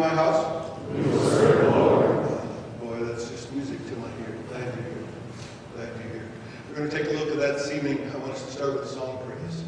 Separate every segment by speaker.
Speaker 1: As for me and my house, boy, that's just music to my ear. Glad to hear. Glad to hear. We're going to take a look at that this evening. I want us to start with the song praise.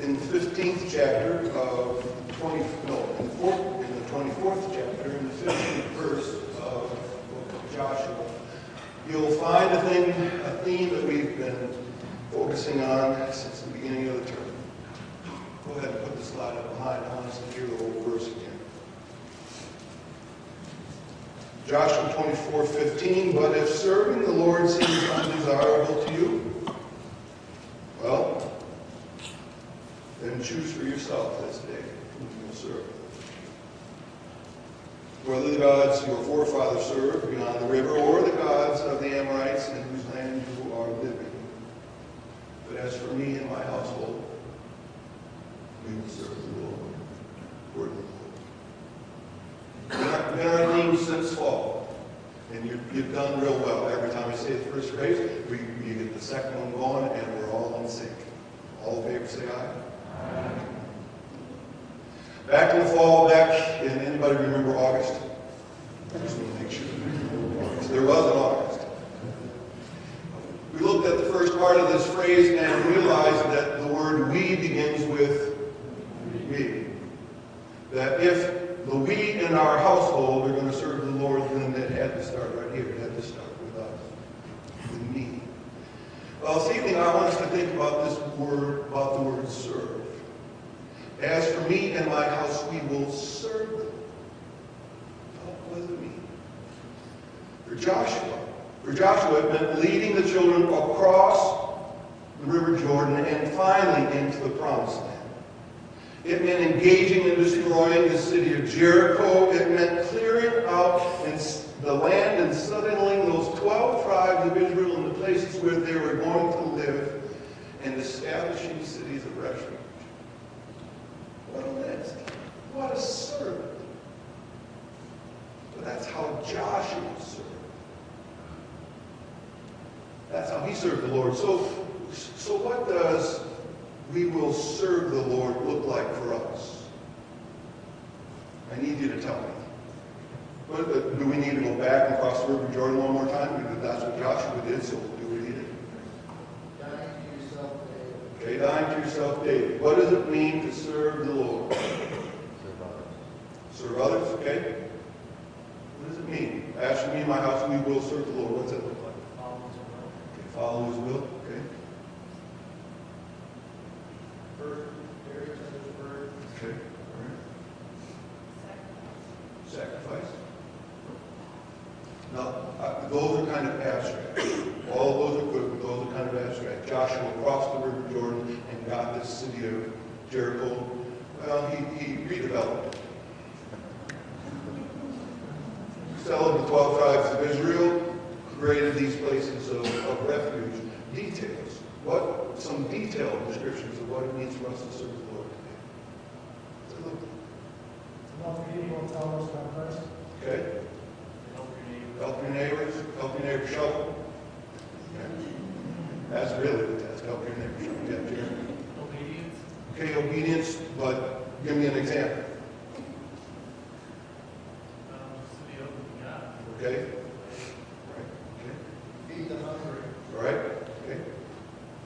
Speaker 1: in the 15th chapter of 20, no, in the, fourth, in the 24th chapter, in the 15th verse of the book of Joshua, you'll find a thing, a theme that we've been focusing on since the beginning of the term. Go ahead and put the slide up behind. I want us to hear the whole verse again. Joshua 24, 15, but if serving the Lord seems undesirable to you, well, then choose for yourself this day whom you will serve. Whether the gods your forefathers served beyond the river or the gods of the Amorites in whose land you are living. But as for me and my household, we will serve the Lord. Word of the Lord. Been since fall. And you, you've done real well. Every time I say the first phrase, we, you get the second one going, and we're all in sync. All in favor, say aye. Back in the fall, back in, anybody remember August? I just want to make sure. August. There was an August. We looked at the first part of this phrase and realize that the word we begins with we. That if the we in our household are going to serve the Lord, then it had to start right here. It had to start with us, with me. Well, this evening I want us to think about this word, about the word serve. As for me and my house, we will serve the Lord. What does it mean? For Joshua, for Joshua, it meant leading the children across the River Jordan and finally into the Promised Land. It meant engaging and destroying the city of Jericho. It meant clearing out the land and settling those 12 tribes of Israel in the places where they were going to live and establishing cities of refuge. What a list. What a servant. But that's how Joshua served. That's how he served the Lord. So, so what does we will serve the Lord look like for us? I need you to tell me. But, do we need to go back and cross the River Jordan one more time? Because that's what Joshua did, so do what he did.
Speaker 2: Dying to yourself daily.
Speaker 1: Okay, dying to yourself daily. What does it mean to serve the Lord? Serve others, okay? What does it mean? As for me and my house, we will serve the Lord. What's that look like? Follow his will, okay?
Speaker 2: First.
Speaker 1: Okay, all right. Sacrifice. Now, uh, those are kind of abstract. All of those are good, but those are kind of abstract. Joshua crossed the River Jordan and got this city of Jericho. Well, he, he redeveloped it. Settled the 12 tribes of Israel, created these places of, of refuge. Details. What, some detailed descriptions of what it means for us to serve the Lord today. So look,
Speaker 3: Love people will tell us about Christ.
Speaker 1: Okay? Help your neighbors, help your neighbor shovel. Okay. That's really the test, help your neighbor shovel. Yeah, Jeremy.
Speaker 4: Obedience,
Speaker 1: Okay, obedience, but give me an example,
Speaker 4: um, just to be open to God.
Speaker 1: okay? Right, okay,
Speaker 2: Feed the hungry.
Speaker 1: all right, okay?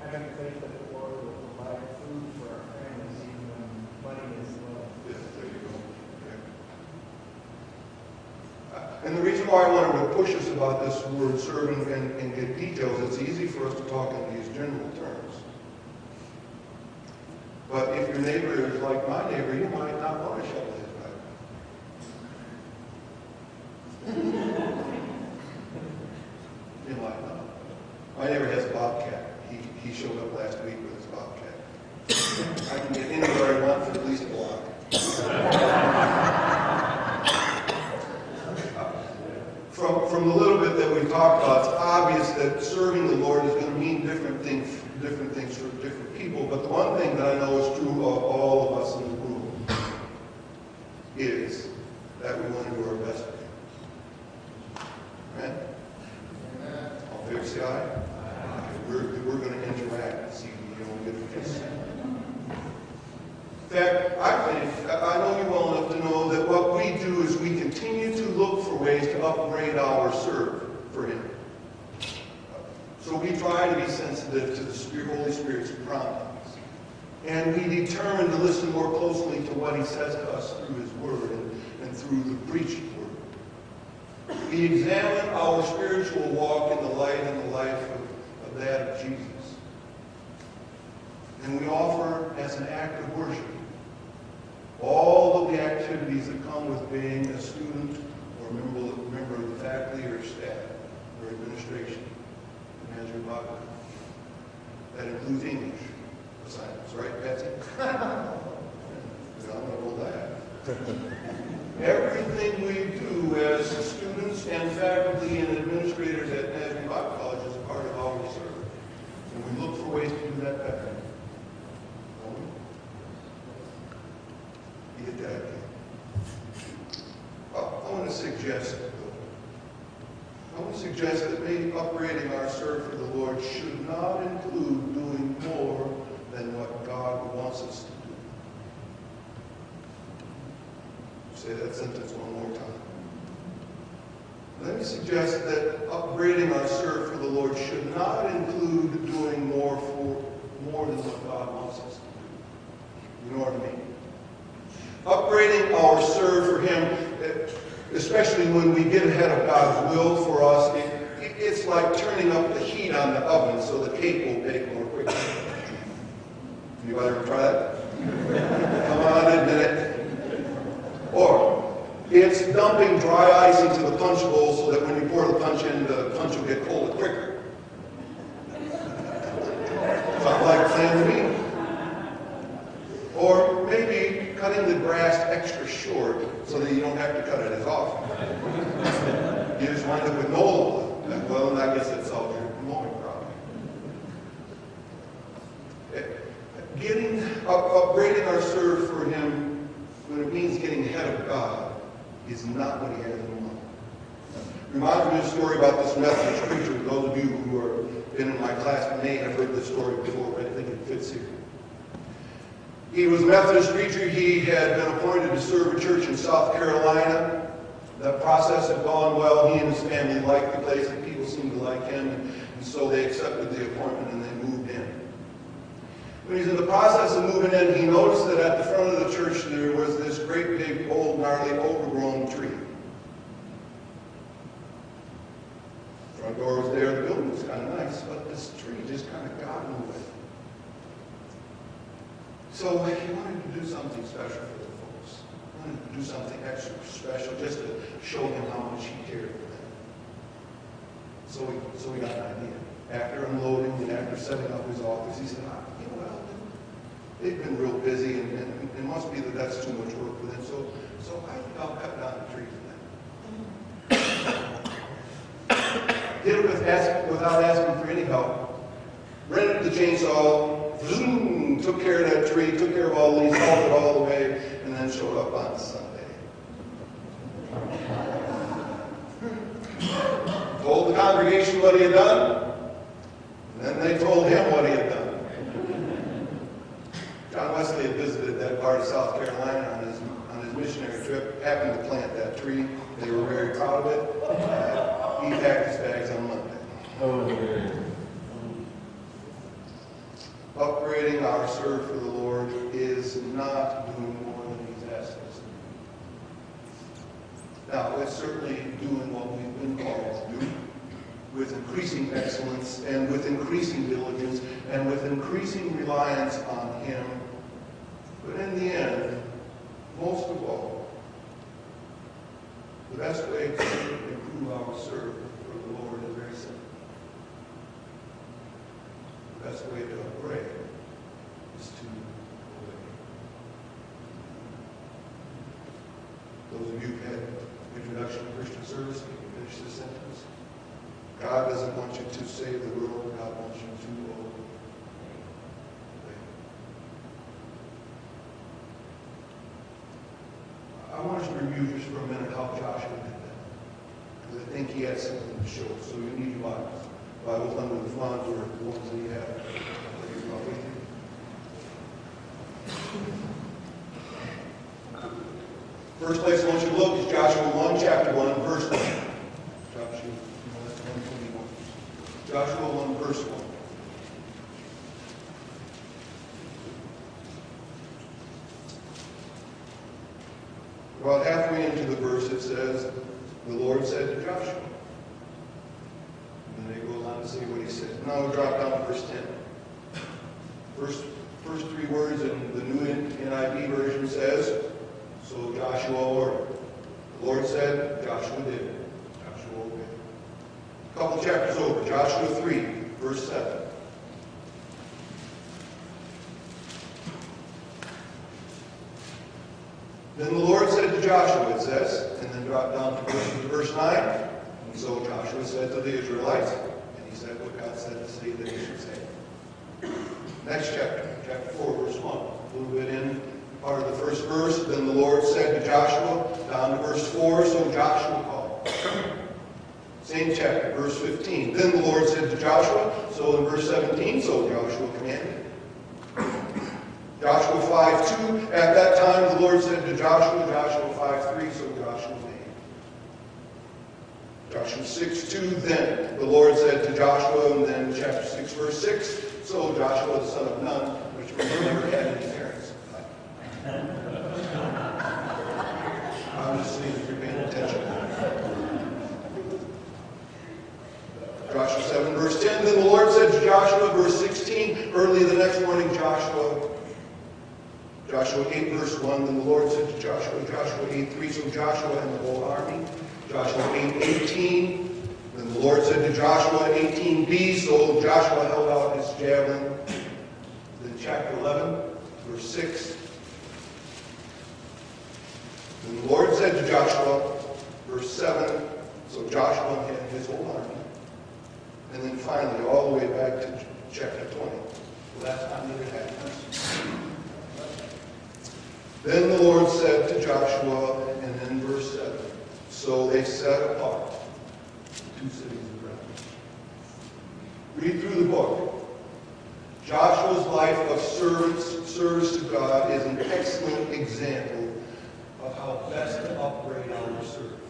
Speaker 3: Having faith that the Lord will provide food for our families even when money is low.
Speaker 1: Yeah, there you go, okay. Why I wanted to push us about this word serving and, and get details, it's easy for us to talk in these general terms. But if your neighbor is like my neighbor, you might not want to shovel one thing that I know is true of all of us in the room is that we want to do our best. Amen?
Speaker 2: Amen.
Speaker 1: All fair say aye? We're, we're going to interact See evening, you don't get. In fact, I think, I know you well enough to know that what we do is we continue to look for ways to upgrade our serve for Him. So we try to be sensitive to the Spirit, Holy Spirit's promptings. And we determine to listen more closely to what He says to us through His Word and, and through the preached Word. We examine our spiritual walk in the light and the life of, of that of Jesus. And we offer as an act of worship all of the activities that come with being a student or member, member of the faculty or staff or administration in Andrew Bible. That includes English right, Patsy? We all know that. Everything we do as students and faculty and administrators at Nazarene Bible College is part of our research. And we look for ways to do that better. You get that? Oh, I I want to suggest, I want to suggest that maybe upgrading our serve for the Lord should not include doing more than what God wants us to do. Say sentence one more time. Let me suggest that upgrading our serve for the Lord should not include doing more for more than what God wants us to do. You know what I mean? Upgrading our serve for Him, especially when we get ahead of God's will for us, it, it- it's like turning up the heat on the oven so the cake will bake more quickly. Anybody ever try that? Come on, admit it. Or it's dumping dry ice into the punch bowl so that when you pour the punch in, the punch will get cold quicker. Sounds like plan to me. Or maybe cutting the grass extra short so that you don't have to cut it as often. You just wind up with no lawn. Well, and I guess that solves your mowing problem. Eh, Getting, up, upgrading our serve for Him, when it means getting ahead of God, is not what He has in mind. Reminds me of a story about this Methodist preacher. Those of you who have been in my class may have heard this story before, but I think it fits here. He was a Methodist preacher. He had been appointed to serve a church in South Carolina. That process had gone well. He and his family liked the place, and people seemed to like him, and so they accepted the appointment and they moved in. When he's in the process of moving in, he noticed that at the front of the church there was this great big, old, gnarly, overgrown tree. The Front door was there, the building was kind of nice, but this tree just kind of got in the way. So he wanted to do something special for the folks. He wanted to do something extra special just to show them how much he cared for them. So we, so we got an idea. After unloading and after setting up his office, he said, ah, you know what, they've been real busy and, and it must be that that's too much work for them. So, so I think I'll cut down the tree for them. Did it with ask, without asking for any help. Rented the chainsaw, zoom, took care of that tree, took care of all these, hauled it all the way, and then showed up on Sunday. Told the congregation what he had done, and then they told him what he had done. John Wesley had visited that part of South Carolina on his, on his missionary trip, happened to plant that tree. They were very proud of it. Uh, He packed his bags on Monday. Upgrading our serve for the Lord is not doing more than He's asked us to do. Now, it's certainly doing what we've been called to do with increasing excellence and with increasing diligence and with increasing reliance on Him. But in the end, most of all, the best way to improve our service for the Lord is very simple. The best way to upgrade is to obey. Those of you who had introduction to Christian service, you can finish this sentence. God doesn't want you to save the world, God wants you to obey. I want us to review just for a minute how Joshua did that. Because I think he had something to show. So you need your Bibles. Bibles under the font or the ones that you have. First place I want you to look is Joshua 1, chapter 1, verse 1. Joshua 1, Joshua 1, verse 1. About halfway into the verse, it says, The Lord said to Joshua. And then it goes on to say what he said. Now drop down verse 10. First, first three words in the New NIV version says, So Joshua ordered. The Lord said, Joshua did. Joshua obeyed. A couple chapters over, Joshua 3, verse 7. Then the Lord Joshua, it says, and then drop down to verse, to verse 9. And so Joshua said to the Israelites, and he said what God said to say that he should say. Next chapter, chapter 4, verse 1. A little bit in part of the first verse. Then the Lord said to Joshua, down to verse 4, so Joshua called. Same chapter, verse 15. Then the Lord said to Joshua, so in verse 17, so Joshua commanded. Joshua 5, 2. At that time the Lord said to Joshua, Joshua 5, 3, so Joshua made. Joshua 6, 2. Then the Lord said to Joshua, and then chapter 6, verse 6, so Joshua the son of Nun, which we never had any parents. If you're paying attention. Joshua 7, verse 10. Then the Lord said to Joshua, verse 16, early the next morning, Joshua, Joshua 8, verse 1. Then the Lord said to Joshua, Joshua 8, 3, so Joshua and the whole army. Joshua 8, 18. Then the Lord said to Joshua, 18b, so Joshua held out his javelin. Then chapter 11, verse 6. Then the Lord said to Joshua, verse 7, so Joshua had his whole army. And then finally, all the way back to chapter 20. The last time that it happened. Then the Lord said to Joshua, and then verse 7, so they set apart two cities of refuge. Read through the book. Joshua's life of service, service to God is an excellent example of how best to upgrade our service.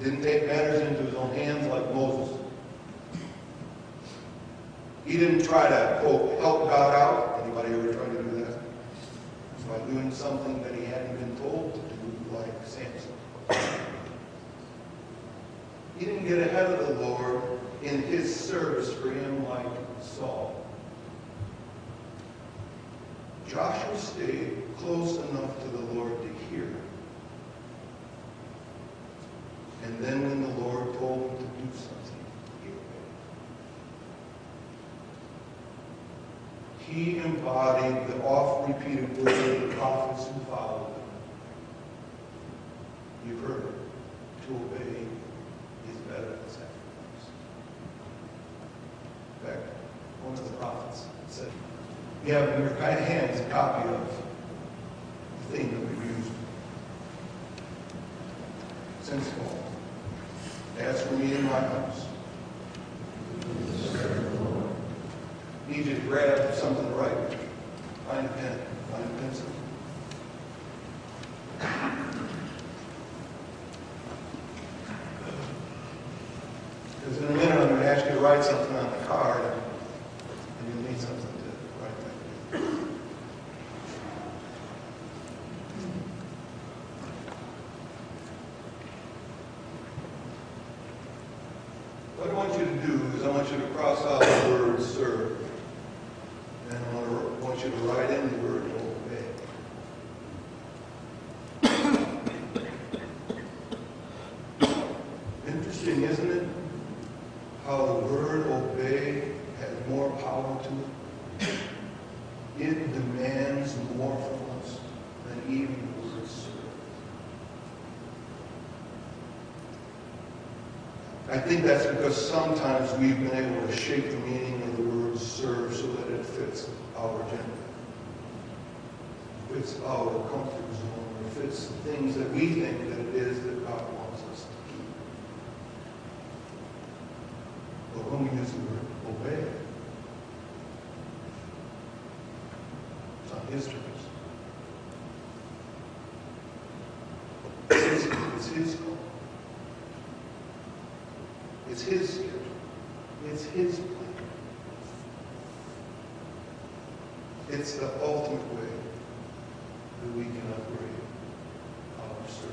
Speaker 1: Didn't take matters into his own hands like Moses. He didn't try to, quote, help God out. Anybody ever try to do that? By doing something that he hadn't been told to do, like Samson. He didn't get ahead of the Lord in his service for him like Saul. Joshua stayed close enough to the Lord to hear. And then when the Lord told him to do something, he embodied the oft-repeated word of the prophets who followed him. You've heard it. To obey is better than sacrifice. In fact, one of the prophets said, you have in your hands a copy of the thing that we've used since fall. As for me in my house. Need you to grab something to write. Find a pen, find a pencil. Because in a minute I'm going to ask you to write something on the card, and you'll need something to write back. What I want you to do is I want you to cross out the word serve. And I want, to, want you to write in the word obey. Interesting, isn't it? How the word obey has more power to it. It demands more from us than even the word serve. I think that's because sometimes we've been able to shape the meaning of the word serve so that it fits our agenda. Fits our comfort zone, or fits the things that we think that it is that God wants us to keep. But when we use the word obey, his. It's his, call. It's his schedule. It's his plan. It's the ultimate way that we can upgrade our service.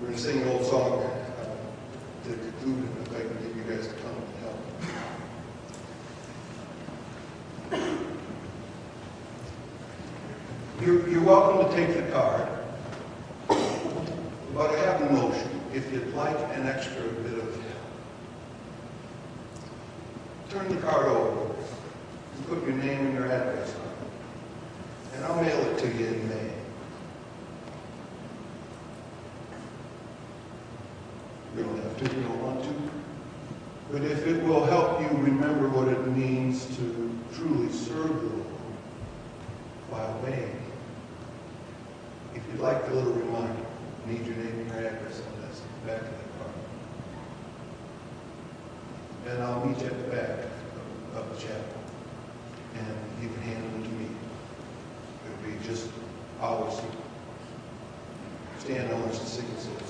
Speaker 1: We're going to sing an old song uh, to conclude, and if I can give you guys to come and help. You're, you're welcome to take the card, but I have a motion. If you'd like an extra bit of help, turn the card over and put your name and your address on it, and I'll mail it to you in May. You don't have to, you don't want to. But if it will help you remember what it means to truly serve the Lord by obeying, if you'd like the little reminder, need your name and your address on this, back of the card. And I'll meet you at the back of- the chapel, and you can hand them to me. It'll be just ours. Stand on us and sing it.